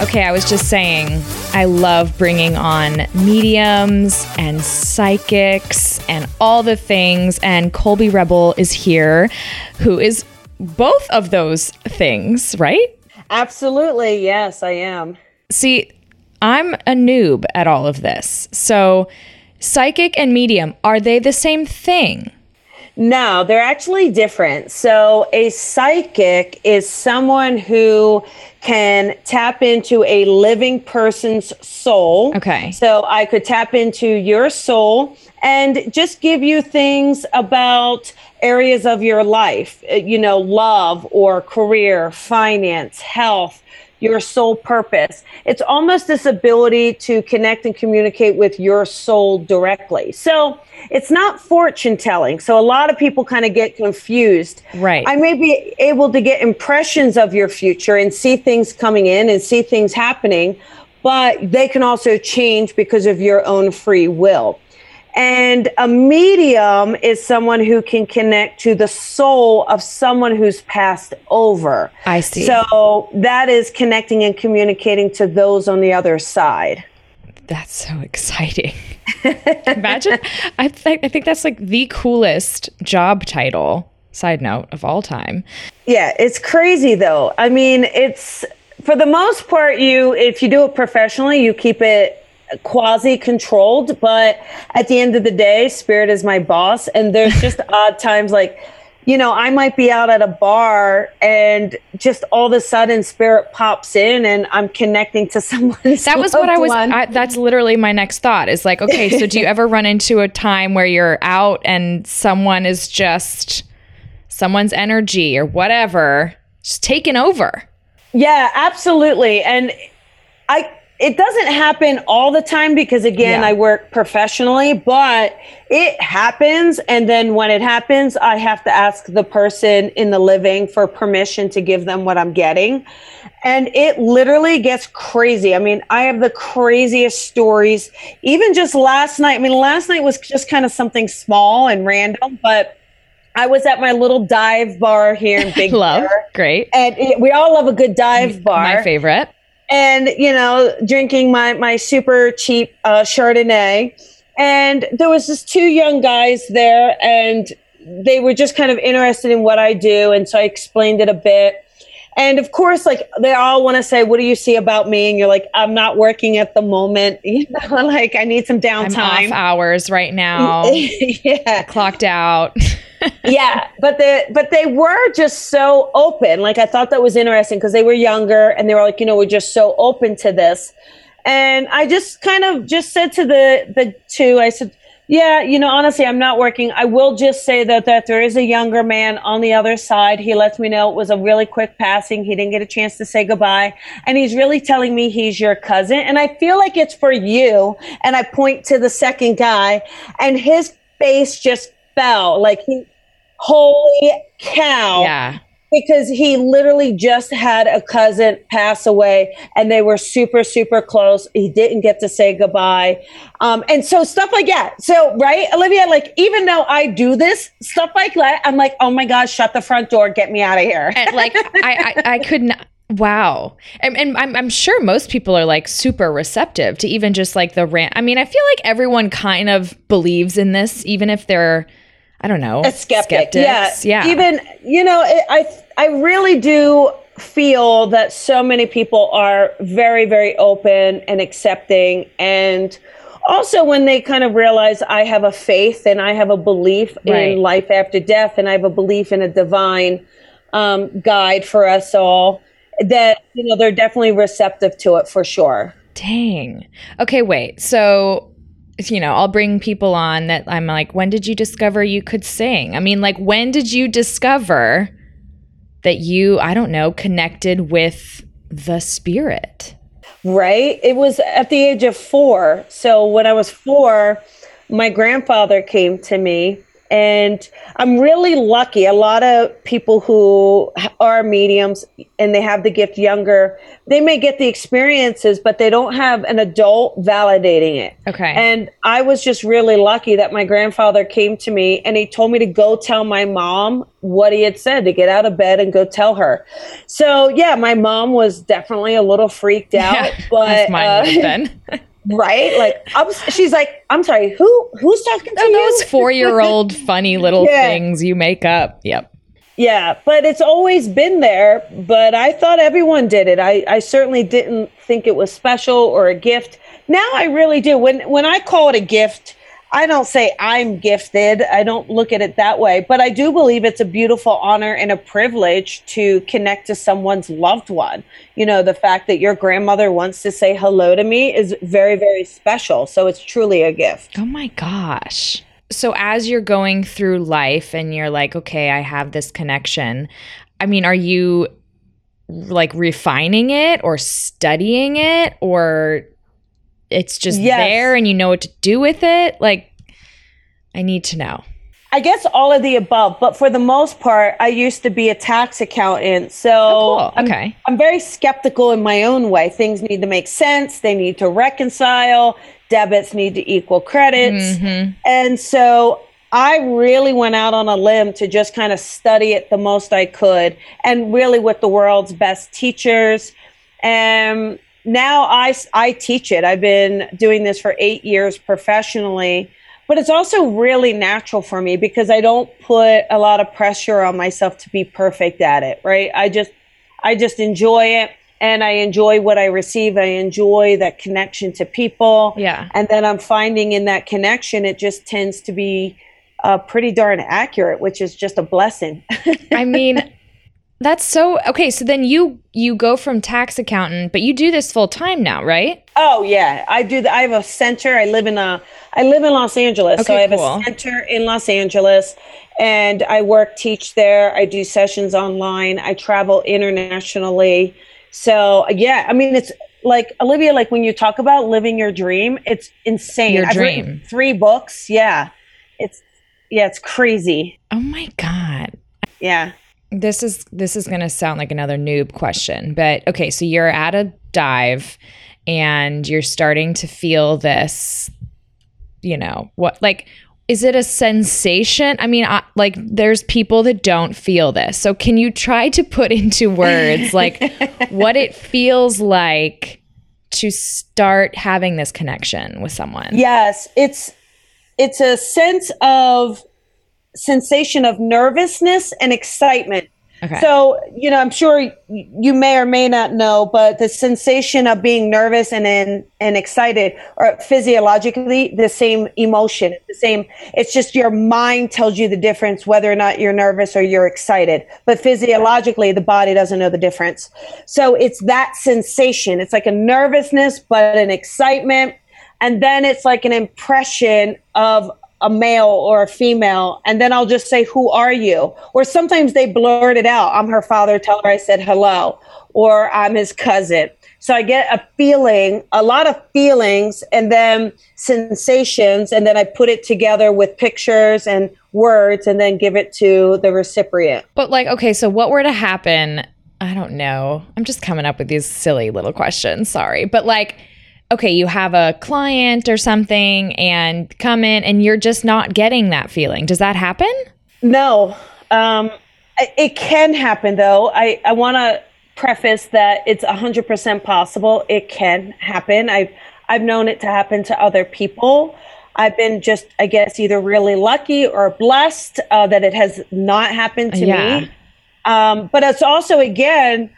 Okay, I was just saying, I love bringing on mediums and psychics and all the things. And Colby Rebel is here, who is both of those things, right? Absolutely. Yes, I am. See, I'm a noob at all of this. So, psychic and medium, are they the same thing? No, they're actually different. So, a psychic is someone who can tap into a living person's soul. Okay. So, I could tap into your soul and just give you things about areas of your life, uh, you know, love or career, finance, health, your soul purpose. It's almost this ability to connect and communicate with your soul directly. So it's not fortune telling. So a lot of people kind of get confused. Right. I may be able to get impressions of your future and see things coming in and see things happening, but they can also change because of your own free will. And a medium is someone who can connect to the soul of someone who's passed over. I see. So that is connecting and communicating to those on the other side. That's so exciting. Imagine, I, th- I think that's like the coolest job title, side note, of all time. Yeah, it's crazy though. I mean, it's for the most part, you, if you do it professionally, you keep it quasi controlled. But at the end of the day, spirit is my boss. And there's just odd times like, you know, I might be out at a bar and just all of a sudden spirit pops in and I'm connecting to someone. That was what I was. I, that's literally my next thought is like, okay, so do you ever run into a time where you're out and someone is just someone's energy or whatever just taken over? Yeah, absolutely. And I, it doesn't happen all the time because again Yeah. i work professionally but it happens. And then when it happens i have to ask the person in the living for permission to give them what i'm getting. And it literally gets crazy. I mean i have the craziest stories. Even just last night i mean last night was just kind of something small and random but i was at my little dive bar here in big Love, Bear, great, and it, we all love a good dive bar. my favorite. And you know drinking my my super cheap uh, chardonnay. And there was just two young guys there and they were just kind of interested in what i do and so i explained it a bit. And of course like they all want to say what do you see about me? And you're like i'm not working at the moment. You know like i need some downtime. I'm off hours right now, yeah. Clocked out. yeah, but they but they were just so open. Like I thought that was interesting because they were younger and they were like, you know, we're just so open to this. And I just kind of just said to the the two, I said, yeah, you know, honestly, I'm not working. I will just say that that there is a younger man on the other side. He lets me know it was a really quick passing. He didn't get a chance to say goodbye, and he's really telling me he's your cousin. And I feel like it's for you. And I point to the second guy, and his face just fell like he holy cow. Yeah, because he literally just had a cousin pass away and they were super super close. He didn't get to say goodbye. Um, and so stuff like that. So right olivia? Like even though i do this stuff like that i'm like oh my gosh shut the front door get me out of here. And like I, I, I could not. Wow, and, and I'm, I'm sure most people are like super receptive to even just like the rant. I mean, I feel like everyone kind of believes in this, even if they're, I don't know, a skeptic skeptics. yeah yeah. even you know it, i i really do feel that so many people are very very open and accepting and also when they kind of realize i have a faith and i have a belief Right. in life after death and i have a belief in a divine um, guide for us all that you know they're definitely receptive to it for sure Dang. Okay, wait. So, you know, I'll bring people on that I'm like, when did you discover you could sing? I mean, like, when did you discover that you, I don't know, connected with the spirit? Right? It was at the age of four. So when I was four, my grandfather came to me and I'm really lucky. A lot of people who are mediums and they have the gift younger, they may get the experiences, but they don't have an adult validating it. Okay. And I was just really lucky that my grandfather came to me and he told me to go tell my mom what he had said to get out of bed and go tell her. So, yeah, my mom was definitely a little freaked out, Yeah, but uh, been. right? Like, I'm, she's like, I'm sorry, who who's talking to you? Those four year old funny little Yeah. things you make up. Yep. Yeah, but it's always been there. But I thought everyone did it. I, I certainly didn't think it was special or a gift. Now I really do. When when I call it a gift, I don't say I'm gifted. I don't look at it that way. But I do believe it's a beautiful honor and a privilege to connect to someone's loved one. You know, the fact that your grandmother wants to say hello to me is very, very special. So it's truly a gift. Oh my gosh. So as you're going through life and you're like, okay, I have this connection. I mean, are you like refining it or studying it or it's just Yes. there and you know what to do with it? Like I need to know. I guess all of the above, but for the most part, I used to be a tax accountant. So Oh, cool. I'm, Okay. I'm very skeptical in my own way. Things need to make sense, they need to reconcile, debits need to equal credits. Mhm. And so I really went out on a limb to just kind of study it the most I could and really with the world's best teachers. And now I, I teach it. I've been doing this for eight years professionally, but it's also really natural for me because I don't put a lot of pressure on myself to be perfect at it, right? I just, I just enjoy it and I enjoy what I receive. I enjoy that connection to people. Yeah. And then I'm finding in that connection, it just tends to be uh, pretty darn accurate, which is just a blessing. I mean, that's so okay. So then you you go from tax accountant, but you do this full time now, right? oh yeah, I do. The, I have a center. I live in a. I live in Los Angeles, so I have cool. a center in Los Angeles, and I work, teach there. I do sessions online. I travel internationally. So yeah, I mean, it's like Olivia. Like when you talk about living your dream, it's insane. Your I've dream. three books. Yeah, it's yeah, it's crazy. Oh my god. Yeah. This is this is going to sound like another noob question, but okay, so you're at a dive and you're starting to feel this you know, what like is it a sensation? I mean, I, like there's people that don't feel this. So can you try to put into words like what it feels like to start having this connection with someone? Yes, it's it's a sense of sensation of nervousness and excitement. Okay. So, you know, I'm sure you may or may not know, but the sensation of being nervous and and, and excited are physiologically the same emotion. It's the same. It's just your mind tells you the difference whether or not you're nervous or you're excited. But physiologically, the body doesn't know the difference. So it's that sensation. It's like a nervousness, but an excitement. And then it's like an impression of a male or a female and then i'll just say who are you or sometimes they blurt it out i'm her father tell her i said hello or i'm his cousin so i get a feeling a lot of feelings and then sensations and then i put it together with pictures and words and then give it to the recipient But like, okay, so what were to happen? I don't know. I'm just coming up with these silly little questions. Sorry. But like, okay, you have a client or something and come in and you're just not getting that feeling. Does that happen? No, um, it- can happen though. I, I want to preface that it's 100% possible. It can happen. I've, I've known it to happen to other people. I've been just, I guess, either really lucky or blessed uh, that it has not happened to Yeah. me. Um, but it's also, again,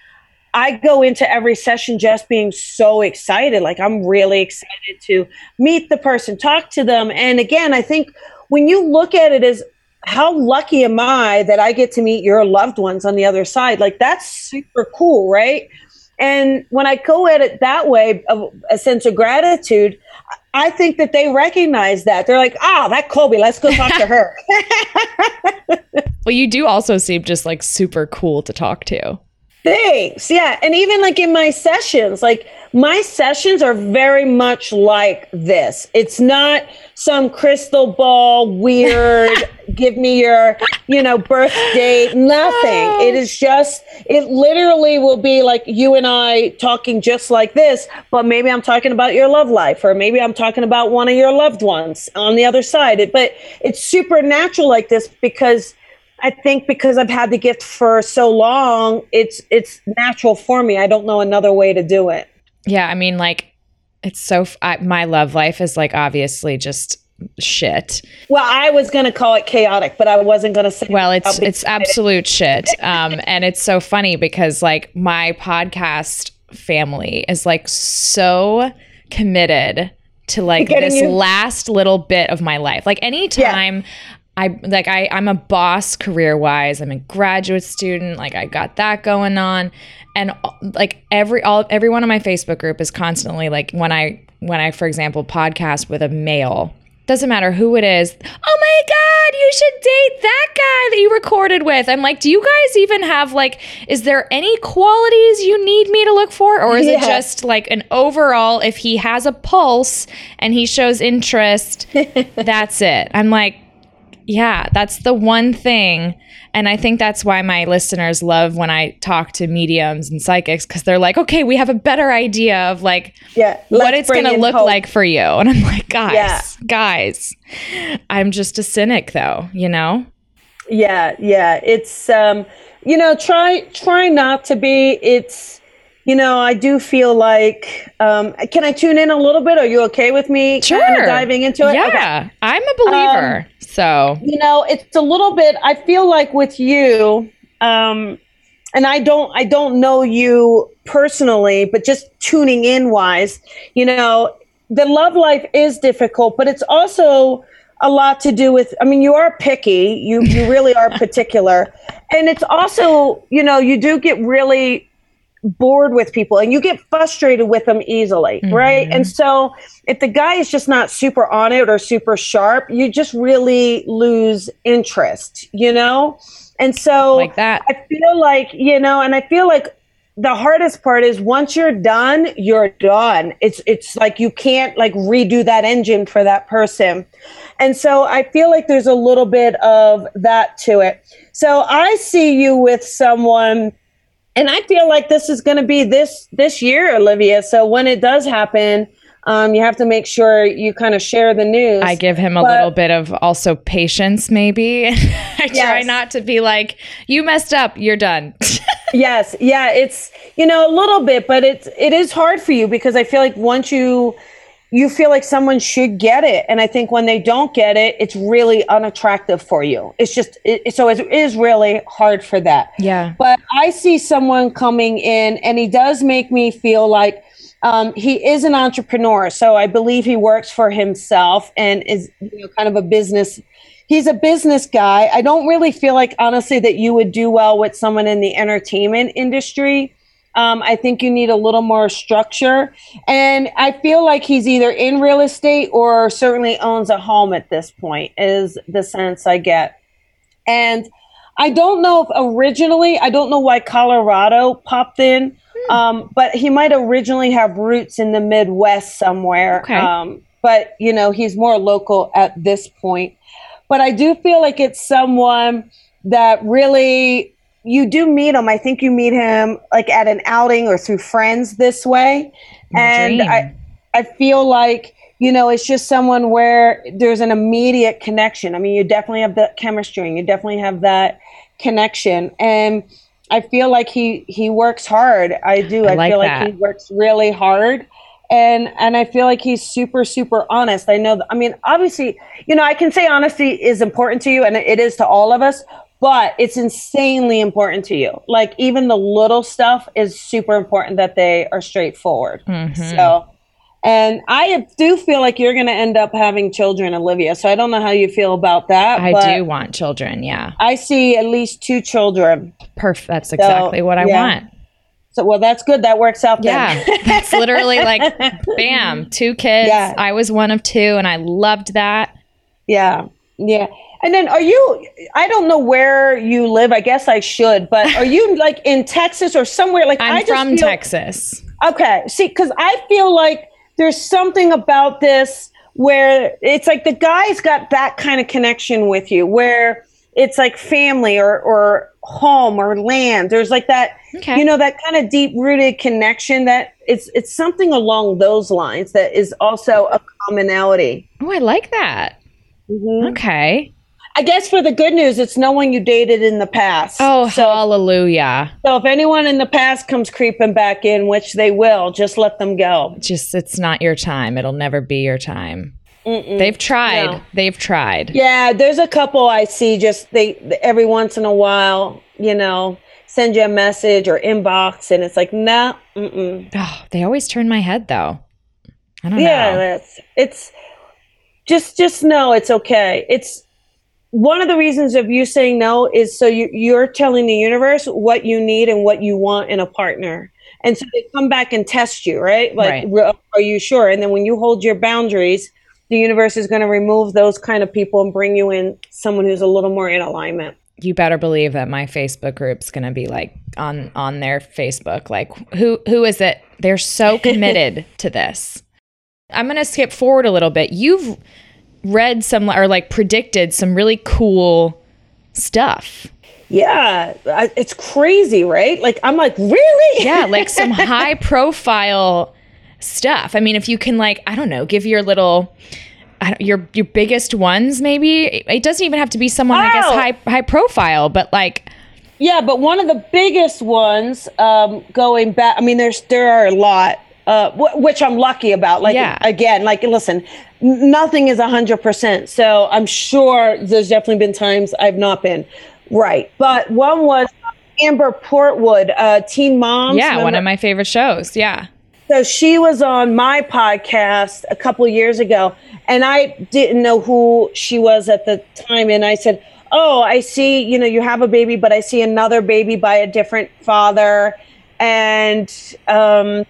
I go into every session just being so excited. Like I'm really excited to meet the person, talk to them. And again, I think when you look at it as how lucky am I that I get to meet your loved ones on the other side? Like that's super cool, right? And when I go at it that way, a sense of gratitude, I think that they recognize that. They're like, ah, that Colby, let's go talk to her. Well, you do also seem just like super cool to talk to. Thanks. Yeah. And even like in my sessions, like my sessions are very much like this. It's not some crystal ball weird, give me your, you know, birth date, nothing. It is just, it literally will be like you and I talking just like this, but maybe I'm talking about your love life, or maybe I'm talking about one of your loved ones on the other side. It, but it's supernatural like this because I think because I've had the gift for so long, it's it's natural for me. I don't know another way to do it. Yeah, I mean, like, it's so. f- I, my love life is like obviously just shit. Well, I was going to call it chaotic, but I wasn't going to say. Well, it's it's absolute shit. Um, and it's so funny because like my podcast family is like so committed to like this you- last little bit of my life. Like anytime I like I I'm a boss career wise. I'm a graduate student. Like I got that going on, and like every all every one of my Facebook group is constantly like when I when I for example podcast with a male. Doesn't matter who it is. Oh my God, you should date that guy that you recorded with. I'm like, do you guys even have like, is there any qualities you need me to look for? Or is it just like an overall, if he has a pulse and he shows interest, that's it? I'm like, yeah, that's the one thing. And I think that's why my listeners love when I talk to mediums and psychics because they're like, okay, we have a better idea of like Yeah, what it's going to look hope. like for you. And I'm like, guys, Yeah. guys, I'm just a cynic though, you know? Yeah, yeah. It's um, you know, try try not to be. It's you know, I do feel like um can I tune in a little bit? Are you okay with me Sure. kind of diving into it? Yeah, Okay. I'm a believer. So, You know, it's a little bit I feel like with you um and I don't I don't know you personally, but just tuning in wise, you know, the love life is difficult, but it's also a lot to do with I mean you are picky, you you really are particular. And it's also, you know, you do get really bored with people and you get frustrated with them easily, mm-hmm. right? And so if the guy is just not super on it or super sharp, you just really lose interest, you know? And so like that. I feel like, you know, and I feel like the hardest part is once you're done, you're done. It's it's like you can't like redo that engine for that person. And so I feel like there's a little bit of that to it. So I see you with someone and I feel like this is going to be this this year, Olivia. So when it does happen, um, you have to make sure you kind of share the news. I give him a little bit of also patience, maybe. I try not to be like, you messed up, you're done. Yes, yeah, it's you know a little bit, but it's it is hard for you because I feel like once you you feel like someone should get it, and I think when they don't get it, it's really unattractive for you. It's just it, so it is really hard for that. Yeah. But I see someone coming in, and he does make me feel like. Um, he is an entrepreneur, so I believe he works for himself and is you know kind of a business he's a business guy. I don't really feel like, honestly, that you would do well with someone in the entertainment industry. Um, I think you need a little more structure. And I feel like he's either in real estate or certainly owns a home at this point, is the sense I get. And I don't know if originally, I don't know why Colorado popped in, um, but he might originally have roots in the Midwest somewhere. Okay. Um, but, you know, he's more local at this point. But I do feel like it's someone that really, you do meet him. I think you meet him like at an outing or through friends this way. My and dream. I, I feel like, you know, it's just someone where there's an immediate connection. I mean, you definitely have that chemistry and you definitely have that connection. And I feel like he he works hard. I do. I I, like feel that. like he works really hard. And and I feel like he's super super honest. I know I mean, obviously, you know, I can say honesty is important to you and it is to all of us, but it's insanely important to you. Like even the little stuff is super important that they are straightforward. Mhm. So, and I do feel like you're going to end up having children, Olivia. So I don't know how you feel about that. I do want children. Yeah. I see at least two children. Perfect. That's exactly what I yeah. want. So, well, that's good. That works out then. Yeah. That's literally like, bam, two kids. Yeah. I was one of two and I loved that. yeah. Yeah. And then are you I don't know where you live. I guess I should, but are you like in Texas or somewhere like I'm I just from feel- Texas. Okay. See, cuz I feel like there's something about this where it's like the guy's got that kind of connection with you where it's like family or or home or land. There's like that Okay. you know that kind of deep rooted connection that it's it's something along those lines that is also a commonality. Oh, I like that. Mhm. Okay. I guess for the good news, it's no one you dated in the past. Oh, so, hallelujah. so if anyone in the past comes creeping back in, which they will, just let them go. Just, it's not your time. It'll never be your time. They've tried. No. They've tried. Yeah, there's a couple I see just they every once in a while, you know, send you a message or inbox, and it's like, nah, mm-mm. Oh, they always turn my head though. I don't know. yeah, know. that's it's just just know it's okay. It's one of the reasons of you saying no is so you you're telling the universe what you need and what you want in a partner. And so they come back and test you, right? Like, Right. "Re- are you sure? And then when you hold your boundaries, the universe is going to remove those kind of people and bring you in someone who's a little more in alignment. You better believe that my Facebook group's gonna be like on on their Facebook. Like, who who is it? They're so committed to this. I'm gonna skip forward a little bit. You've read some or like predicted some really cool stuff. Yeah, it's crazy, right? Like, I'm like, really? Yeah, like some high profile stuff. I mean, if you can like, I don't know, give your little your your biggest ones maybe. It, doesn't even have to be someone I guess high high profile, but like Yeah, but one of the biggest ones, um, going back, I mean, there's there are a lot, uh, w- which I'm lucky about. Like Yeah. again, like listen, nothing is hundred percent. So I'm sure there's definitely been times I've not been right. But one was Amber Portwood, uh, Teen Moms. yeah, one of my favorite shows. Yeah. So she was on my podcast a couple years ago, and I didn't know who she was at the time. And I said, "Oh, I see. You know, you have a baby, but I see another baby by a different father." And um,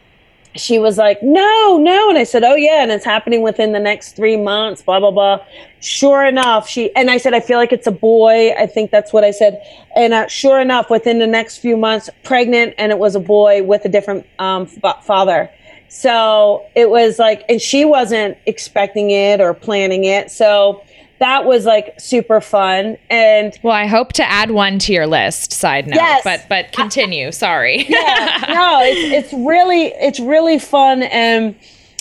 she was like, "No, no." And I said, "Oh yeah, and it's happening within the next three months." Blah blah blah. Sure enough, she and I said, "I feel like it's a boy." I think that's what I said. And uh, sure enough, within the next few months, pregnant, and it was a boy with a different um, fa- father. So it was like, and she wasn't expecting it or planning it. So that was like super fun. And Well, I hope to add one to your list. Side note, Yes. but but continue. Sorry. yeah, no, it's it's really it's really fun and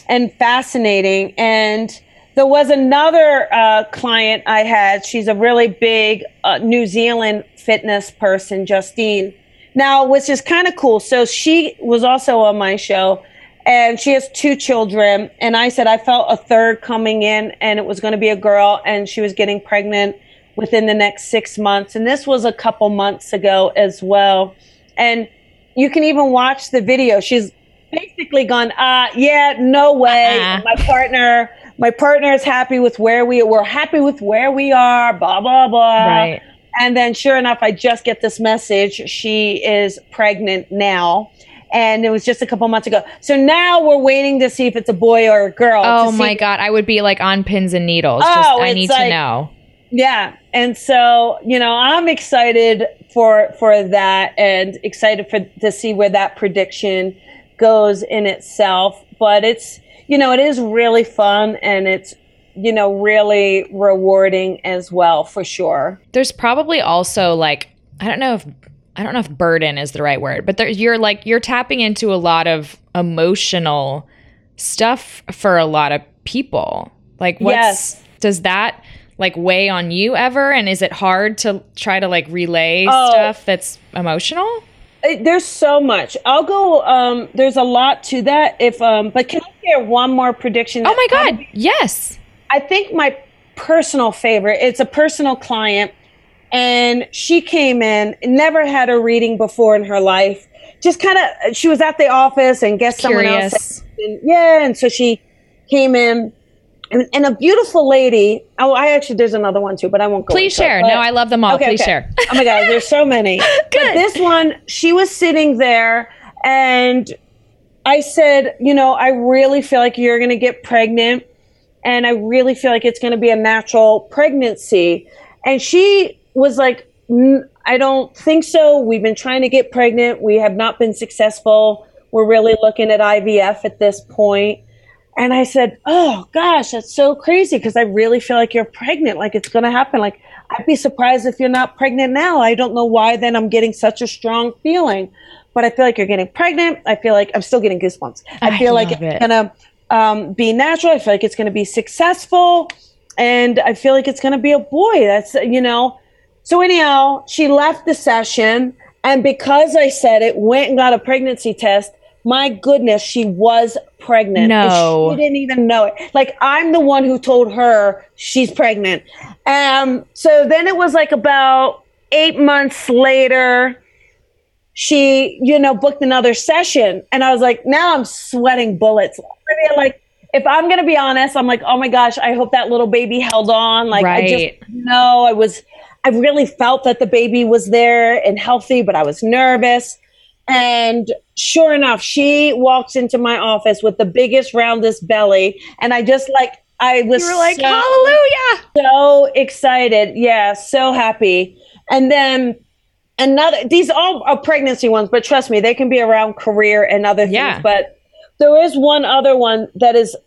and fascinating. And there was another uh, client I had. She's a really big uh, New Zealand fitness person, Justine. Now, which is kind of cool. So she was also on my show. And she has two children. And I said I felt a third coming in, and it was going to be a girl, and she was getting pregnant within the next six months. And this was a couple months ago as well. And you can even watch the video. She's basically gone, uh, yeah, no way. Uh-uh. My partner, my partner is happy with where we we're happy with where we are, blah, blah, blah. Right. And then sure enough, I just get this message. She is pregnant now. And it was just a couple months ago. So now we're waiting to see if it's a boy or a girl. Oh my god, I would be like on pins and needles. Oh, Just I need to know. Yeah. And so, you know, I'm excited for for that and excited for to see where that prediction goes in itself. But it's you know, it is really fun and it's you know, really rewarding as well for sure. There's probably also like I don't know if I don't know if burden is the right word, but there, you're like you're tapping into a lot of emotional stuff for a lot of people. Like what's Yes. does that like weigh on you ever and is it hard to try to like relay Oh. stuff that's emotional? Uh, There's so much. I'll go um there's a lot to that if um but can I share one more prediction? Oh my god. Yes. I think my personal favorite, it's a personal client, and she came in, never had a reading before in her life. Just kind of, she was at the office and guess someone else. And, yeah, and so she came in, and, and a beautiful lady. Oh, I actually, there's another one too, but I won't go. Please it, share. but- No, I love them all. Okay, Please okay. share. oh my god, there's so many. But this one, she was sitting there, and I said, you know, I really feel like you're going to get pregnant. and I really feel like it's going to be a natural pregnancy. And she was like, I don't think so. We've been trying to get pregnant. We have not been successful. We're really looking at IVF at this point. And I said, Oh gosh, that's so crazy because I really feel like you're pregnant. Like it's going to happen. Like I'd be surprised if you're not pregnant now. I don't know why then I'm getting such a strong feeling, but I feel like you're getting pregnant. I feel like I'm still getting goosebumps. I, I feel like it's it. going to um, be natural. I feel like it's going to be successful. And I feel like it's going to be a boy. That's, you know. So, anyhow, she left the session. And because I said it, went and got a pregnancy test my goodness, she was pregnant. No. She didn't even know it. Like I'm the one who told her she's pregnant. Um, so then it was like about eight months later, she, you know, booked another session. And I was like, now I'm sweating bullets. Like, if I'm gonna be honest, I'm like, oh my gosh, I hope that little baby held on. Like right. I just know I was I really felt that the baby was there and healthy, but I was nervous. And sure enough, she walks into my office with the biggest, roundest belly. And I just like, I was you were like, so, hallelujah. So excited. Yeah, so happy. And then another, these all are pregnancy ones, but trust me, they can be around career and other things. Yeah. But there is one other one that is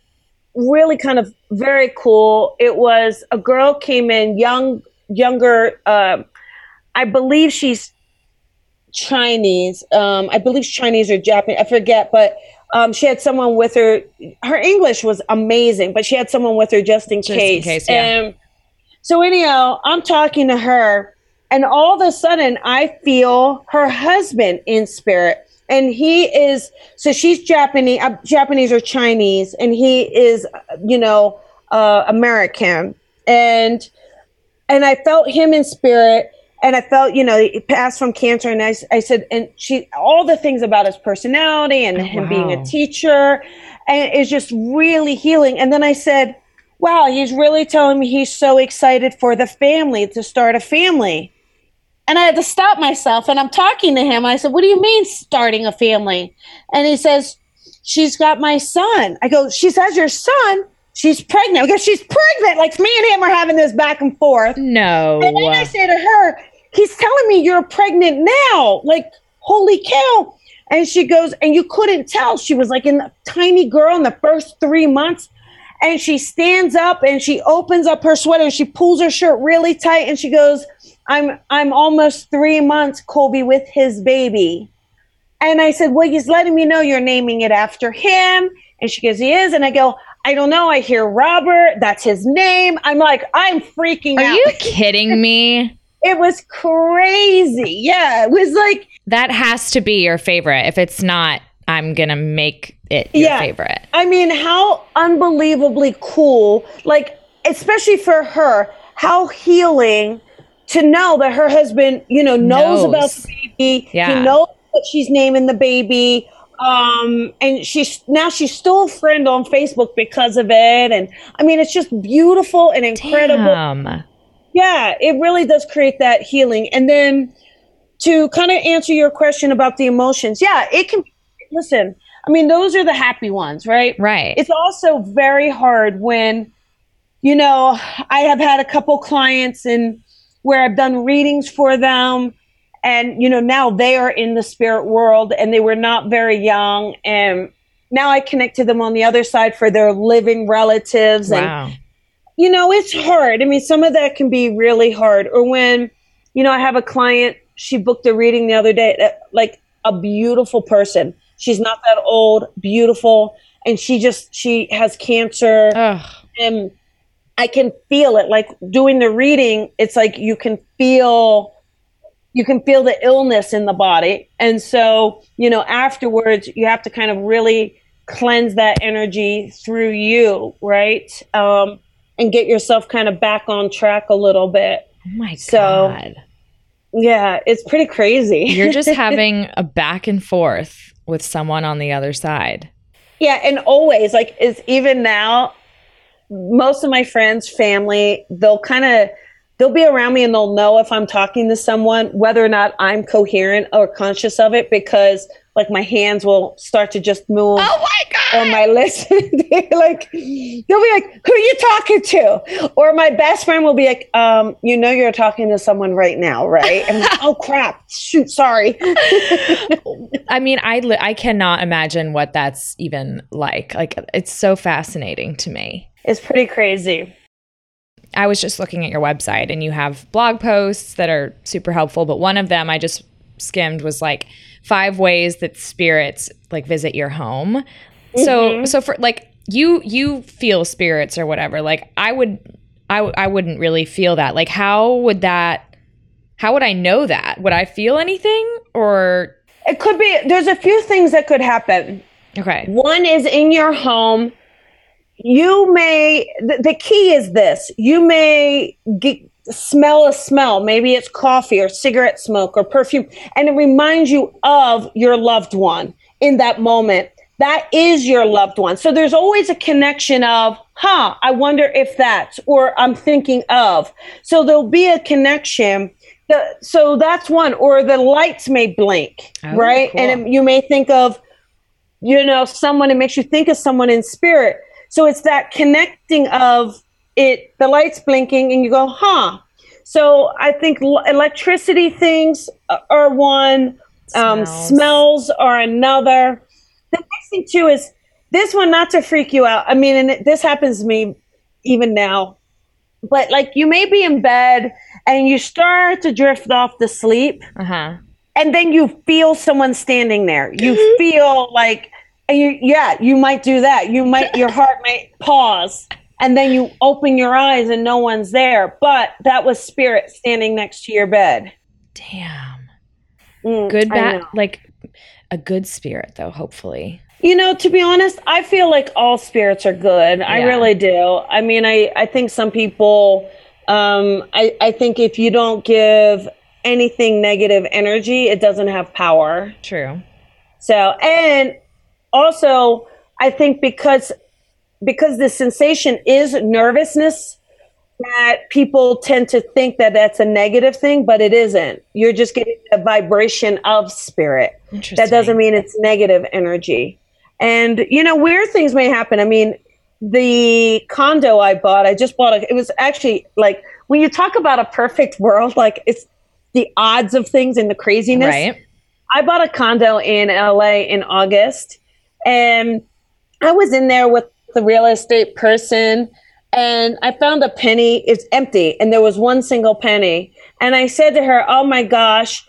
really kind of very cool. It was a girl came in, young, younger, uh, I believe she's Chinese. Um, I believe Chinese or Japanese. I forget, but um, she had someone with her. Her English was amazing, but she had someone with her just in just case. In case yeah. And so anyhow, I'm talking to her, and all of a sudden, I feel her husband in spirit. And he is so she's Japanese, uh, Japanese or Chinese, and he is, you know, uh, American, and and I felt him in spirit and I felt, you know, he passed from cancer. And I, I said, and she, all the things about his personality and oh, him wow. being a teacher, and it's just really healing. And then I said, wow, he's really telling me he's so excited for the family to start a family. And I had to stop myself and I'm talking to him. I said, What do you mean starting a family? And he says, She's got my son. I go, She says, Your son? She's pregnant. Because she's pregnant. Like me and him are having this back and forth. No. And then I say to her, he's telling me you're pregnant now. Like, holy cow. And she goes, and you couldn't tell. She was like in a tiny girl in the first three months. And she stands up and she opens up her sweater and she pulls her shirt really tight and she goes, I'm I'm almost three months, Colby, with his baby. And I said, Well, he's letting me know you're naming it after him. And she goes, He is. And I go, I don't know. I hear Robert. That's his name. I'm like, I'm freaking Are out. Are you kidding me? It was crazy. Yeah, it was like that has to be your favorite. If it's not, I'm gonna make it your yeah. favorite. I mean, how unbelievably cool! Like, especially for her, how healing to know that her husband, you know, knows, knows. about the baby. Yeah. He knows what she's naming the baby. Um, and she's now she's still a friend on Facebook because of it. And I mean, it's just beautiful and incredible. Damn yeah, it really does create that healing. And then to kind of answer your question about the emotions, yeah, it can listen. I mean, those are the happy ones, right? Right. It's also very hard when, you know, I have had a couple clients and where I've done readings for them and you know now they are in the spirit world and they were not very young and now I connect to them on the other side for their living relatives wow. and you know, it's hard. I mean, some of that can be really hard. Or when, you know, I have a client, she booked a reading the other day, uh, like a beautiful person. She's not that old, beautiful, and she just she has cancer. Ugh. And I can feel it. Like doing the reading, it's like you can feel you can feel the illness in the body. And so, you know, afterwards you have to kind of really cleanse that energy through you, right? Um, and get yourself kind of back on track a little bit. Oh my so, god. Yeah, it's pretty crazy. You're just having a back and forth with someone on the other side. Yeah, and always like is even now most of my friends, family, they'll kind of they'll be around me and they'll know if I'm talking to someone whether or not I'm coherent or conscious of it because like my hands will start to just move. Oh my god! Or my list, like they'll be like, "Who are you talking to?" Or my best friend will be like, um, "You know, you're talking to someone right now, right?" And I'm like, "Oh crap! Shoot, sorry." I mean, I li- I cannot imagine what that's even like. Like, it's so fascinating to me. It's pretty crazy. I was just looking at your website, and you have blog posts that are super helpful. But one of them I just skimmed was like five ways that spirits like visit your home. Mm-hmm. So so for like you you feel spirits or whatever. Like I would I I wouldn't really feel that. Like how would that how would I know that? Would I feel anything or it could be there's a few things that could happen. Okay. One is in your home you may the, the key is this you may get smell a smell. Maybe it's coffee or cigarette smoke or perfume, and it reminds you of your loved one in that moment. That is your loved one. So there's always a connection of, huh, I wonder if that's, or I'm thinking of. So there'll be a connection. The, so that's one. Or the lights may blink, oh, right? Cool. And it, you may think of, you know, someone, it makes you think of someone in spirit. So it's that connecting of it the lights blinking and you go huh so i think l- electricity things are one um, smells. smells are another the next thing too is this one not to freak you out i mean and it, this happens to me even now but like you may be in bed and you start to drift off to sleep uh-huh. and then you feel someone standing there you mm-hmm. feel like you, yeah you might do that you might your heart might pause and then you open your eyes and no one's there. But that was spirit standing next to your bed. Damn. Mm, good bad like a good spirit though, hopefully. You know, to be honest, I feel like all spirits are good. Yeah. I really do. I mean, I, I think some people um I, I think if you don't give anything negative energy, it doesn't have power. True. So and also I think because because the sensation is nervousness that people tend to think that that's a negative thing, but it isn't. You're just getting a vibration of spirit. That doesn't mean it's negative energy. And, you know, weird things may happen. I mean, the condo I bought, I just bought it. It was actually like when you talk about a perfect world, like it's the odds of things and the craziness. Right. I bought a condo in LA in August and I was in there with the real estate person and I found a penny. It's empty, and there was one single penny. And I said to her, "Oh my gosh,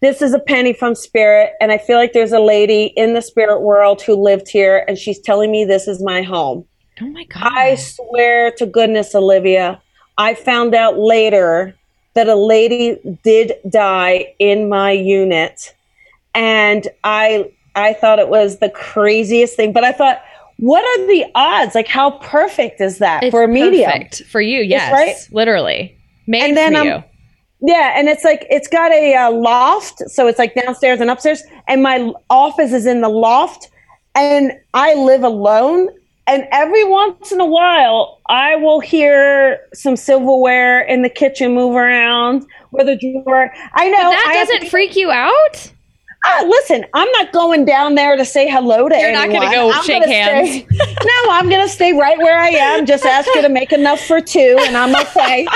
this is a penny from spirit, and I feel like there's a lady in the spirit world who lived here, and she's telling me this is my home." Oh my god! I swear to goodness, Olivia, I found out later that a lady did die in my unit, and I I thought it was the craziest thing. But I thought what are the odds? Like, how perfect is that it's for a medium? Perfect for you, yes, right? Literally made and then, for um, you. Yeah, and it's like it's got a uh, loft, so it's like downstairs and upstairs, and my office is in the loft, and I live alone. And every once in a while, I will hear some silverware in the kitchen move around, or the drawer. I know but that doesn't freak you out. Uh, listen, I'm not going down there to say hello to You're anyone. You're not going to go I'm shake hands. Stay, no, I'm going to stay right where I am. Just ask you to make enough for two, and I'm okay.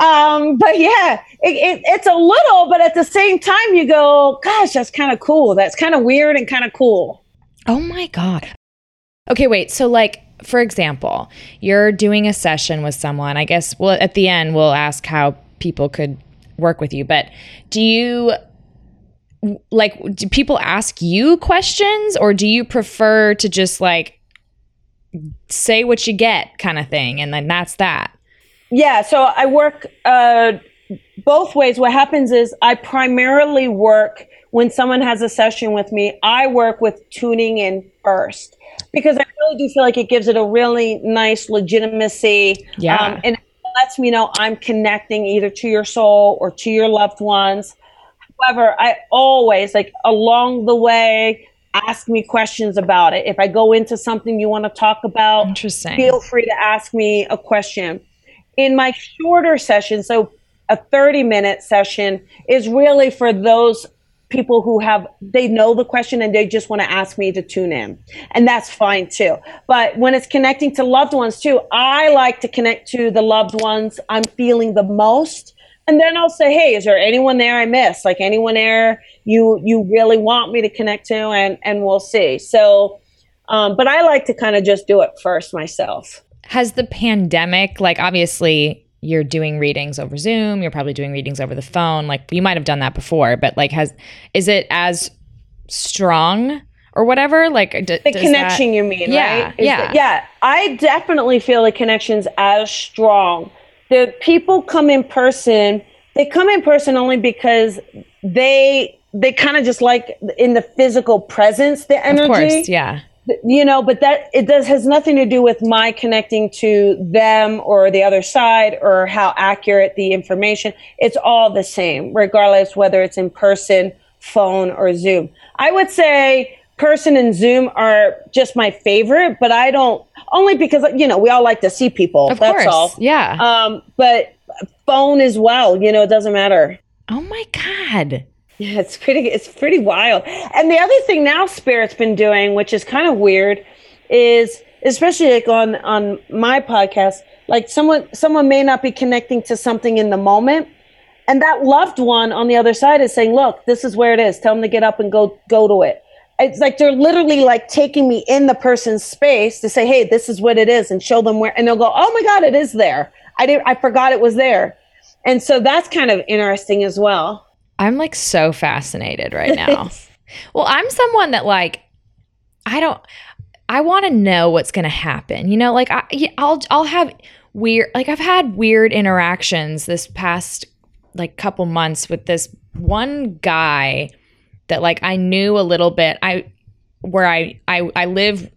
um, but yeah, it, it, it's a little, but at the same time, you go, gosh, that's kind of cool. That's kind of weird and kind of cool. Oh my god. Okay, wait. So like for example, you're doing a session with someone. I guess well at the end we'll ask how people could work with you, but do you like do people ask you questions or do you prefer to just like say what you get kind of thing and then that's that? Yeah so i work uh, both ways. What happens is i primarily work when someone has a session with me i work with tuning in first because i really do feel like it gives it a really nice legitimacy yeah. um, and it lets me know i'm connecting either to your soul or to your loved ones However, I always like along the way ask me questions about it. If I go into something you want to talk about, Interesting. feel free to ask me a question. In my shorter session, so a 30 minute session is really for those people who have they know the question and they just want to ask me to tune in and that's fine too but when it's connecting to loved ones too i like to connect to the loved ones i'm feeling the most and then i'll say hey is there anyone there i miss like anyone there you you really want me to connect to and and we'll see so um, but i like to kind of just do it first myself Has the pandemic, like, obviously, you're doing readings over Zoom, you're probably doing readings over the phone. Like, you might have done that before, but like, has, is it as strong or whatever? Like, d- the connection that- you mean Yeah, right Is yeah. that- yeah i definitely feel the connections as strong the people come in person they come in person only because they they kind of just like in the physical presence the energy Of course, yeah. you know but that it does has nothing to do with my connecting to them or the other side or how accurate the information. It's all the same regardless whether it's in person phone or zoom. I would say person and zoom are just my favorite but i don't only because you know we all like to see people Of that's course, all yeah. um but phone as well you know it doesn't matter oh my god. yeah, it's pretty it's pretty wild. And the other thing now Spirit's been doing, which is kind of weird, is especially like on on my podcast, like someone someone may not be connecting to something in the moment. And that loved one on the other side is saying, Look, this is where it is. Tell them to get up and go go to it. It's like they're literally like taking me in the person's space to say, Hey, this is what it is, and show them where and they'll go, Oh my God, it is there. I didn't, I forgot it was there. And so that's kind of interesting as well. I'm like so fascinated right now. well, I'm someone that like I don't I want to know what's going to happen. You know, like I, I'll, I'll have weird like I've had weird interactions this past like couple months with this one guy that like I knew a little bit. I where I I I live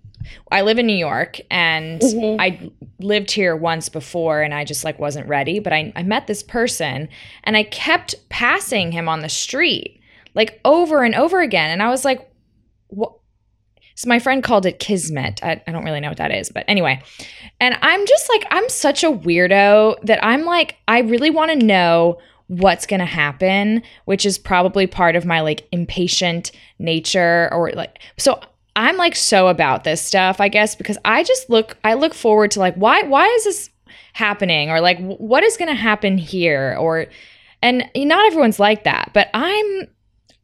I live in New York and mm-hmm. I lived here once before and I just like wasn't ready, but I, I met this person and I kept passing him on the street like over and over again. And I was like, what? So my friend called it kismet. I, I don't really know what that is, but anyway. And I'm just like, I'm such a weirdo that I'm like, I really want to know what's going to happen, which is probably part of my like impatient nature or like, so I'm like so about this stuff, I guess, because I just look, I look forward to like, why, why is this happening? Or like, what is going to happen here? Or, and not everyone's like that, but I'm,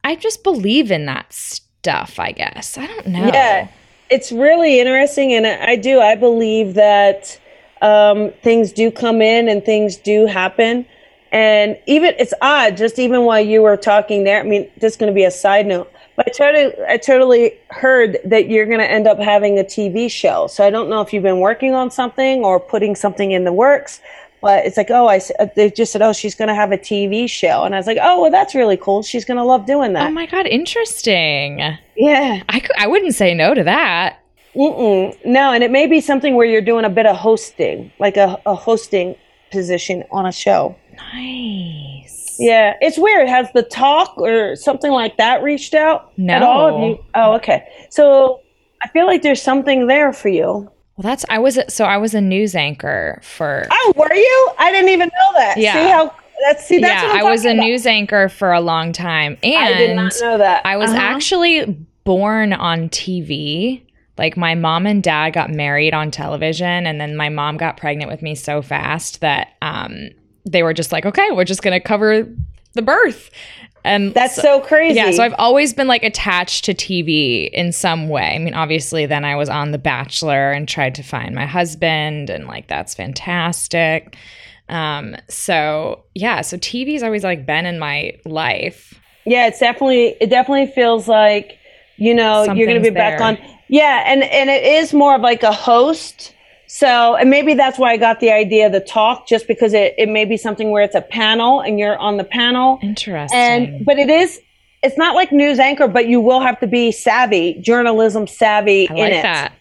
I just believe in that stuff, I guess. I don't know. Yeah, it's really interesting, and I do. I believe that um, things do come in and things do happen, and even it's odd. Just even while you were talking there, I mean, this is going to be a side note, but I totally, I totally heard that you're going to end up having a TV show. So I don't know if you've been working on something or putting something in the works. But it's like, oh, I they just said, oh, she's going to have a TV show, and I was like, oh, well, that's really cool. She's going to love doing that. Oh my God, interesting. yeah. I, cou- I wouldn't say no to that. Mm-mm. No, and it may be something where you're doing a bit of hosting, like a, a hosting position on a show. Nice. Yeah, it's weird. Has the talk or something like that reached out at all? No. you- oh, okay. So I feel like there's something there for you. Well, that's, I was, so I was a news anchor for, Oh, were you? I didn't even know that. Yeah. See how that's see that's yeah, I was a about. news anchor for a long time. And I did not know that. I was Uh-huh. actually born on TV. Like my mom and dad got married on television, and then my mom got pregnant with me so fast that um, they were just like, "Okay, we're just gonna cover the birth." And That's so crazy. yeah, so I've always been like attached to TV in some way. I mean, obviously, then I was on The Bachelor and tried to find my husband, and like that's fantastic. Um, so yeah, so TV's always like been in my life. Yeah, it's definitely it definitely feels like you know you're going to be Something's back on. Yeah, and and it is more of like a host. So and maybe that's why I got the idea of the talk, just because it it may be something where it's a panel and you're on the panel, Interesting. and but it is. It's not like news anchor, but you will have to be savvy, journalism savvy I in like it. that.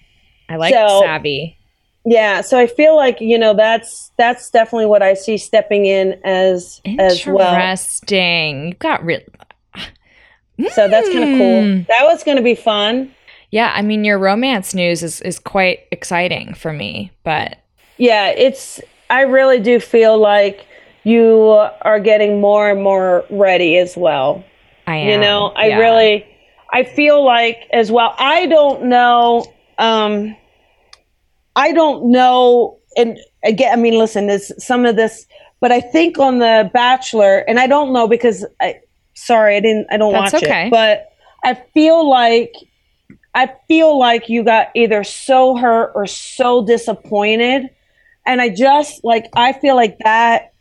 I like So- savvy. Yeah, so I feel like you know that's that's definitely what I see stepping in as as well. Interesting. You got real. So that's kind of cool. Mm. That was going to be fun. Yeah, I mean, your romance news is is quite exciting for me, but Yeah, it's. I really do feel like you are getting more and more ready as well. I am. You know, I yeah. really, I feel like as well. I don't know. Um, I don't know. And again, I mean, listen, there's some of this, but I think on the Bachelor, and I don't know because I, sorry, I didn't, I don't That's watch okay. it, but I feel like, I feel like you got either so hurt or so disappointed. And I just like, I feel like that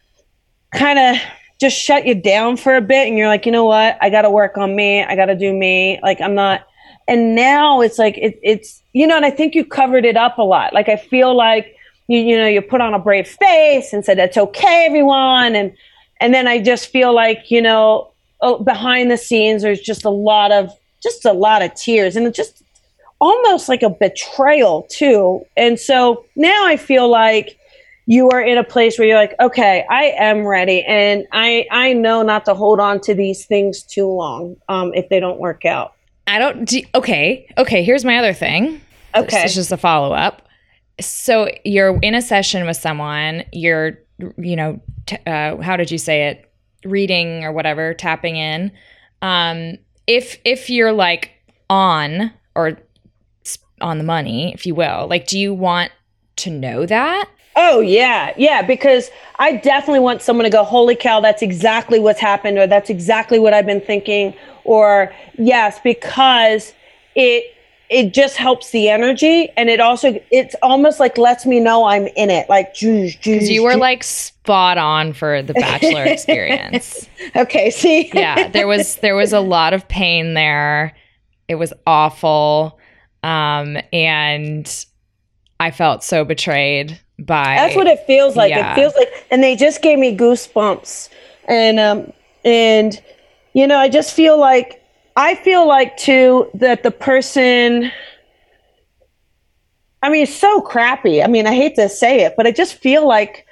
kind of just shut you down for a bit and you're like you know what? I gotta work on me. I gotta do me. Like i'm not and now it's like it, it's you know and i think you covered it up a lot. Like i feel like you you know you put on a brave face and said it's okay everyone. And and then i just feel like you know oh, behind the scenes there's just a lot of just a lot of tears and just almost like a betrayal too and so now i feel like you are in a place where you're like, okay, I am ready, and I I know not to hold on to these things too long um, if they don't work out. I don't. Do, okay. Okay. Here's my other thing. Okay. it's just a follow up. So you're in a session with someone. You're, you know, t- uh, how did you say it? Reading or whatever, tapping in. Um, if if you're like on or on the money, if you will, like, do you want to know that? Oh yeah, yeah. Because I definitely want someone to go, holy cow, that's exactly what's happened, or that's exactly what I've been thinking, or yes, because it it just helps the energy, and it also it's almost like lets me know I'm in it, like juice, juice. You were like spot on for the bachelor experience. okay, see, yeah, there was there was a lot of pain there. It was awful, um, and I felt so betrayed by. That's what it feels like. Yeah. It feels like, and they just gave me goosebumps, and um, and you know, I just feel like I feel like too that the person. I mean, it's so crappy. I mean, I hate to say it, but I just feel like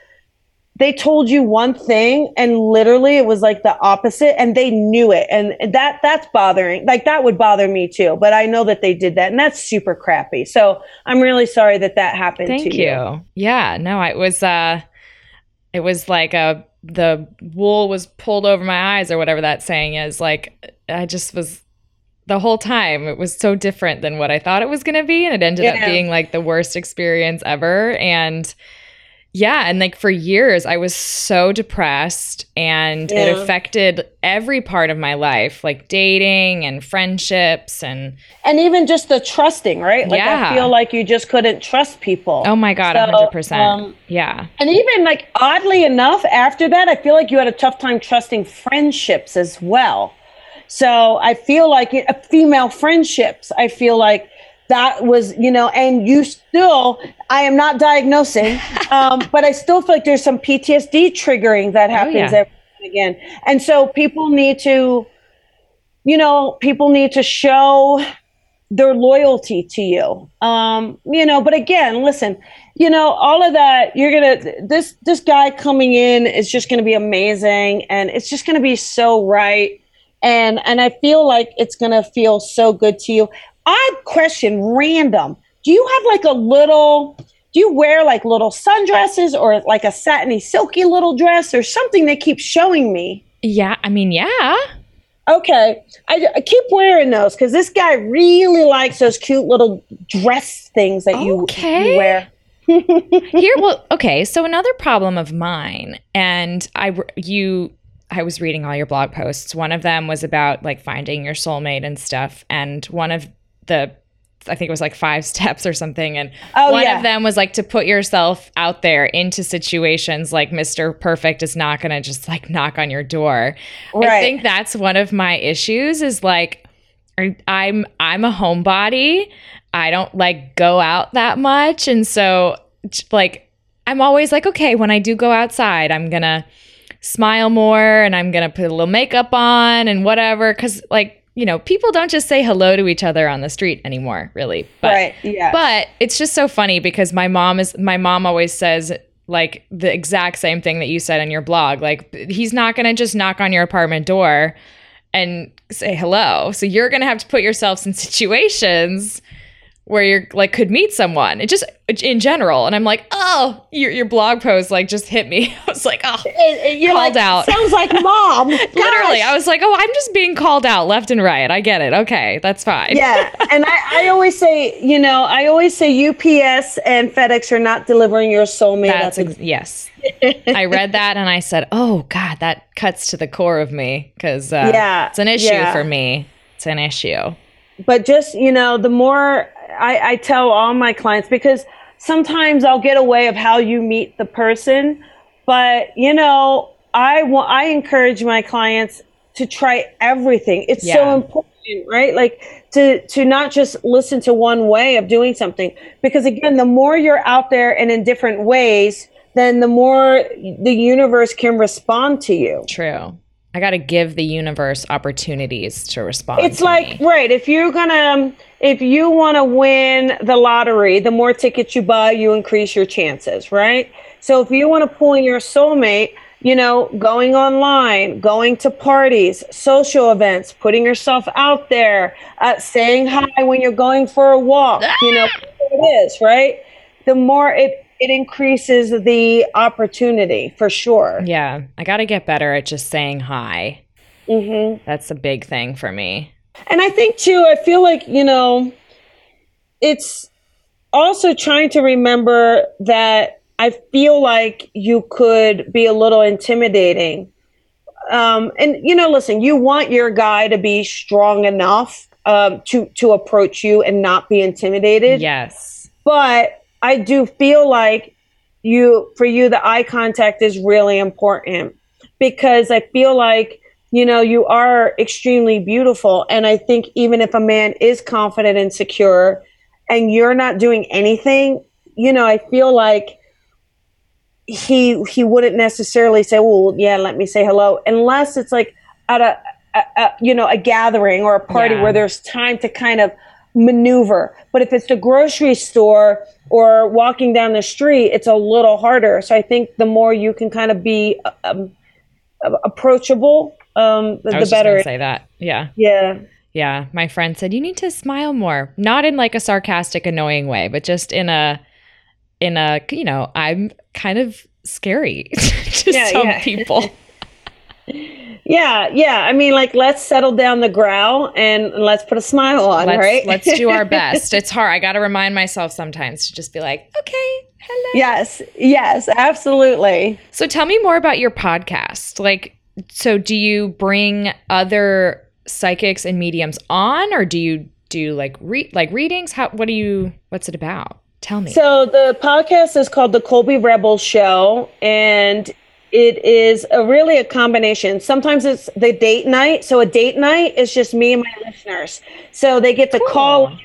they told you one thing and literally it was like the opposite and they knew it and that that's bothering like that would bother me too but i know that they did that and that's super crappy so i'm really sorry that that happened Thank to you. you Yeah, no, it was uh it was like a the wool was pulled over my eyes or whatever that saying is. Like I just was the whole time it was so different than what I thought it was going to be and it ended up being like the worst experience ever and yeah, and like for years I was so depressed and it affected every part of my life, like dating and friendships and and even just the trusting, right? Like Yeah. I feel like you just couldn't trust people. oh my god, So, 100%. um, yeah. And even like oddly enough, after that, I feel like you had a tough time trusting friendships as well. So I feel like it, uh, female friendships. I feel like that was, you know, and you still. I am not diagnosing, um, but I still feel like there's some PTSD triggering that happens yeah. every and again, and so people need to, you know, people need to show their loyalty to you. Um, you know, but again, listen, you know, all of that, you're gonna this this guy coming in is just gonna be amazing and it's just gonna be so right. And and I feel like it's gonna feel so good to you. Odd question, random. Do you have like a little do you wear like little sundresses or like a satiny silky little dress or something they keep showing me? Yeah, I mean, yeah. Okay, I, I keep wearing those because this guy really likes those cute little dress things that you, Okay. you wear. Here, well, okay. So another problem of mine, and I, you, I was reading all your blog posts. One of them was about like finding your soulmate and stuff, and one of the, I think it was like five steps or something, and Oh, one yeah. of them was like to put yourself out there into situations like Mr. Perfect is not going to just like knock on your door. I think that's one of my issues is like I'm I'm a homebody. I don't like go out that much and so like I'm always like okay, when I do go outside, I'm going to smile more and I'm going to put a little makeup on and whatever cuz like you know, people don't just say hello to each other on the street anymore, really. But right. Yeah. but it's just so funny because my mom is my mom always says like the exact same thing that you said in your blog. Like he's not going to just knock on your apartment door and say hello. So you're going to have to put yourselves in situations where you're like could meet someone. It just in general, and I'm like, oh, your your blog post like just hit me. I was like, oh, And- and you're Called like, out. Sounds like mom. literally. I was like, oh, I'm just being called out left and right. I get it. Okay, that's fine. yeah and I, I always say you know i always say ups and fedex are not delivering your soulmate That's that's ex- yes. I read that and I said, "Oh God, that cuts to the core of me because uh, Yeah, it's an issue yeah. for me. It's an issue." but just you know the more I, I tell all my clients because sometimes i'll get away of how you meet the person but you know i want i encourage my clients to try everything. It's so important right? Like to to not just listen to one way of doing something because again the more you're out there and in different ways then the more the universe can respond to you. True. I got to give the universe opportunities to respond. it's to like me. right if you're gonna if you want to win the lottery the more tickets you buy you increase your chances right so if you want to pull in your soulmate you know going online going to parties social events putting yourself out there uh, saying hi when you're going for a walk you know it is right the more it it increases the opportunity for sure yeah, I got to get better at just saying hi. hmm That's a big thing for me. And I think too, I feel like, you know, it's also trying to remember that I feel like you could be a little intimidating. Um, and you know, listen, you want your guy to be strong enough um, to to approach you and not be intimidated. Yes. But I do feel like you, for you, the eye contact is really important because I feel like, you know, you are extremely beautiful. And I think even if a man is confident and secure and you're not doing anything, you know, I feel like he he wouldn't necessarily say, "Well, yeah, let me say hello," unless it's like at a, a, a you know a gathering or a party Yeah. where there's time to kind of maneuver. But if it's the grocery store or walking down the street, it's a little harder. So I think the more you can kind of be um, approachable, um, the, I the better. say that. Yeah. Yeah. Yeah, my friend said you need to smile more. Not in like a sarcastic annoying way, but just in a in a, you know, I'm kind of scary to Yeah, some yeah. people. Yeah, yeah. I mean, like, let's settle down the growl and let's put a smile on, let's right? let's do our best. It's hard. I got to remind myself sometimes to just be like, "Okay, hello." yes, yes, absolutely. So tell me more about your podcast. Like so do you bring other psychics and mediums on or do you do like re- like readings? How what do you what's it about? Tell me. So the podcast is called the Colby Rebel Show, and it is a really a combination. Sometimes it's the date night. So a date night is just me and my listeners. So they get to call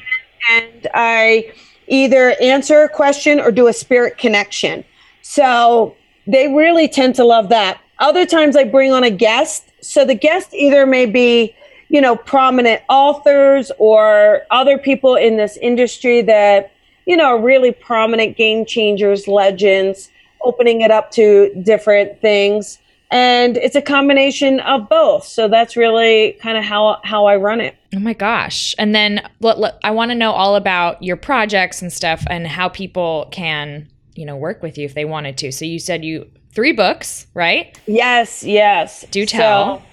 and I either answer a question or do a spirit connection. So they really tend to love that. Other times I bring on a guest. So the guest either may be, you know, prominent authors or other people in this industry that, you know, are really prominent game changers, legends, opening it up to different things. And it's a combination of both. So that's really kind of how how I run it. Oh my gosh. And then let, let- I want to know all about your projects and stuff and how people can, you know, work with you if they wanted to. So you said you three books, right? Yes, yes. Do tell. So,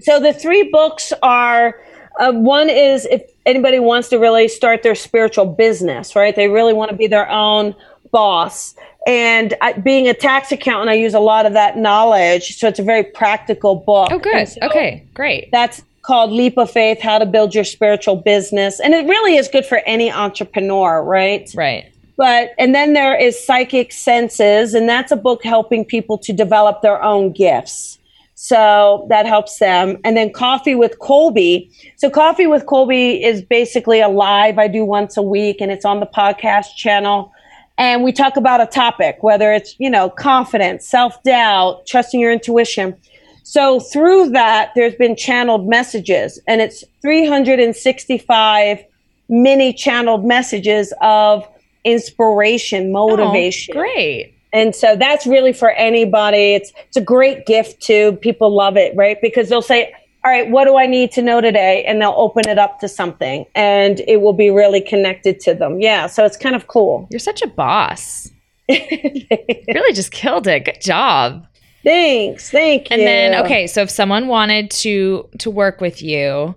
so the three books are uh, one is if anybody wants to really start their spiritual business, right? They really want to be their own boss. And I, being a tax accountant, I use a lot of that knowledge. So it's a very practical book. Oh good. So okay, great. That's called Leap of Faith How to Build Your Spiritual Business. And it really is good for any entrepreneur, right? right. But and then there is Psychic Senses, and that's a book helping people to develop their own gifts. So that helps them. And then Coffee with Colby. So Coffee with Colby is basically a live I do once a week, and it's on the podcast channel. And we talk about a topic, whether it's, you know, confidence, self doubt, trusting your intuition. So through that, there's been channeled messages, and it's 365 mini channeled messages of inspiration, oh, motivation. Oh, great. And so that's really for anybody. It's it's a great gift too. People love it, right? Because they'll say, all right, what do I need to know today? And they'll open it up to something and it will be really connected to them. Yeah. So it's kind of cool. You're such a boss. really just killed it. Good job. Thanks. Thank you. And then okay, so if someone wanted to to work with you,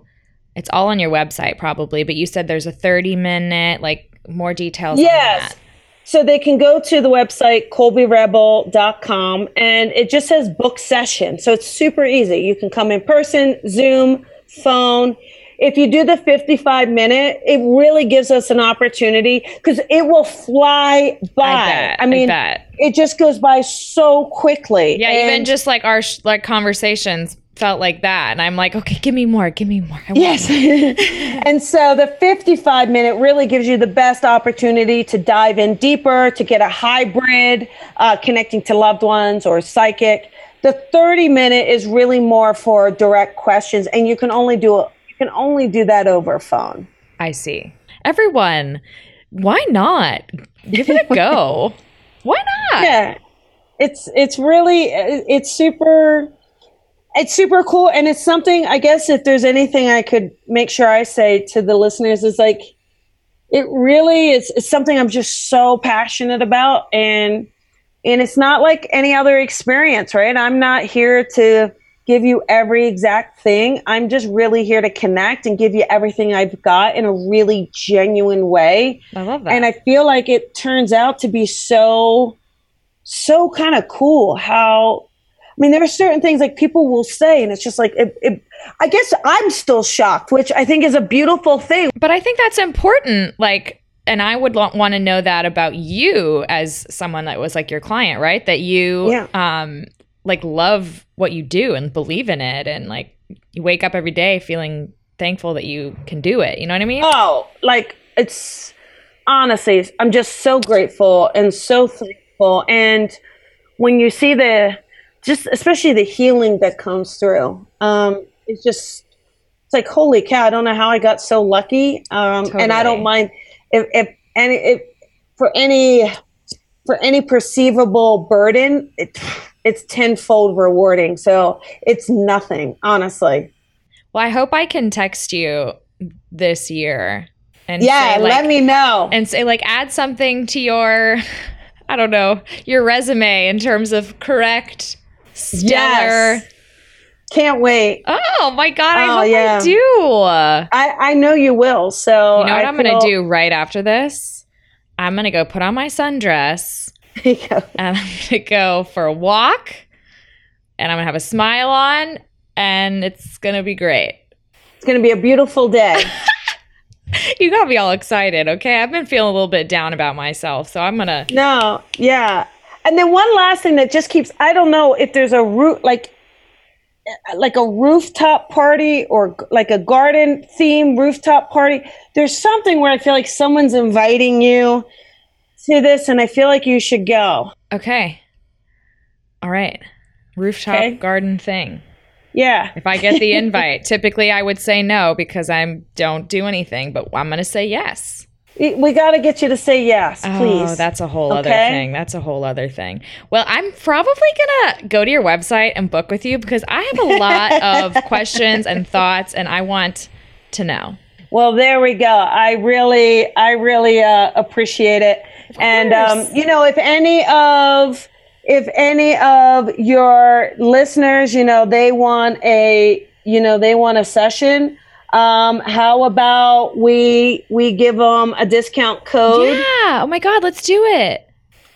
it's all on your website probably, but you said there's a 30 minute like more details Yes. So they can go to the website colbyrebel.com and it just says book session. So it's super easy. You can come in person, Zoom, phone. If you do the 55 minute, it really gives us an opportunity because it will fly by. I bet. I mean, bet. it just goes by so quickly. Yeah, even just like our sh- like conversations felt like that and I'm like, "Okay, give me more, give me more." I want Yes. and so the 55 minute really gives you the best opportunity to dive in deeper, to get a hybrid, uh, connecting to loved ones or psychic. The 30 minute is really more for direct questions, and you can only do it. You can only do that over phone. I see. Everyone, why not? Give it a go. why not? Yeah, it's it's really it's super it's super cool and it's something i guess if there's anything i could make sure i say to the listeners is like it really is it's something i'm just so passionate about and and it's not like any other experience right? I'm not here to give you every exact thing. I'm just really here to connect and give you everything i've got in a really genuine way. I love that. and I feel like it turns out to be so, so kind of cool how, I mean, there are certain things like people will say, and it's just like, it, it, I guess I'm still shocked, which I think is a beautiful thing. But I think that's important. Like, and I would lo- want to know that about you as someone that was like your client, right? That you, Yeah. um, like love what you do and believe in it, and like you wake up every day feeling thankful that you can do it. You know what I mean? Oh, like it's honestly, I'm just so grateful and so thankful. And when you see the, just especially the healing that comes through, um, it's just, it's like, holy cow, I don't know how I got so lucky. Um, and I don't mind if, if any, if for any, for any perceivable burden, it, it's tenfold rewarding. So it's nothing, honestly. Well, I hope I can text you this year and Yeah, say, like, let me know. and say like add something to your I don't know, your resume in terms of correct stellar. Yes. Can't wait. Oh my god, I Oh, hope yeah. I do. I, I know you will. So You know what I I'm going to do right after this? I'm going to go put on my sundress go. and I'm going to go for a walk and I'm going to have a smile on and it's going to be great. It's going to be a beautiful day. You got me all excited, okay? I've been feeling a little bit down about myself, so I'm going to no, yeah. And then one last thing that just keeps I don't know if there's a root like eh, like a rooftop party or like a garden theme rooftop party. There's something where I feel like someone's inviting you to this and I feel like you should go. Okay. All right. Rooftop Okay. garden thing. Yeah. If I get the invite, typically I would say no because I don't do anything, but I'm going to say yes. We- We got to get you to say yes, please. Oh, that's a whole other thing. That's a whole other thing. Well, I'm probably going to go to your website and book with you because I have a lot of questions and thoughts and I want to know. Well, there we go. I really, I really uh, appreciate it. And um, you know, if any of, if any of your listeners, you know, they want a, you know, they want a session. Um, how about we we give them a discount code? Yeah. Oh my God, let's do it.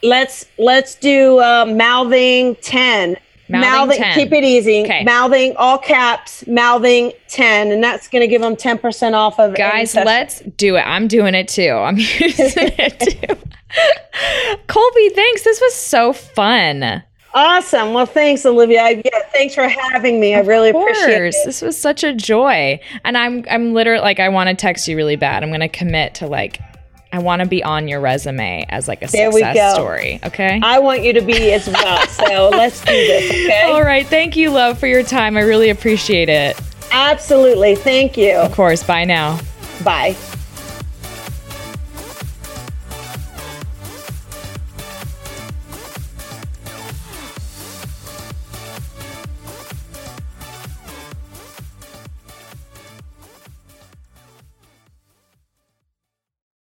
Let's let's do uh, mouthing ten. Mouthing 10. Keep it easy. Okay. Mouthing all caps. Mouthing ten, and that's going to give them ten percent off of Guys, let's do it. I'm doing it too. I'm using it too. Colby, thanks. This was so fun. Awesome. Well, thanks, Olivia. I, yeah, thanks for having me. I really Of appreciate course. it. This was such a joy. And I'm I'm literally like I want to text you really bad. I'm going to commit to like I want to be on your resume as like a There we success story, okay? I want you to be as well. So let's do this, okay? All right. Thank you, love, for your time. I really appreciate it. Absolutely. Thank you. Of course. Bye now. Bye.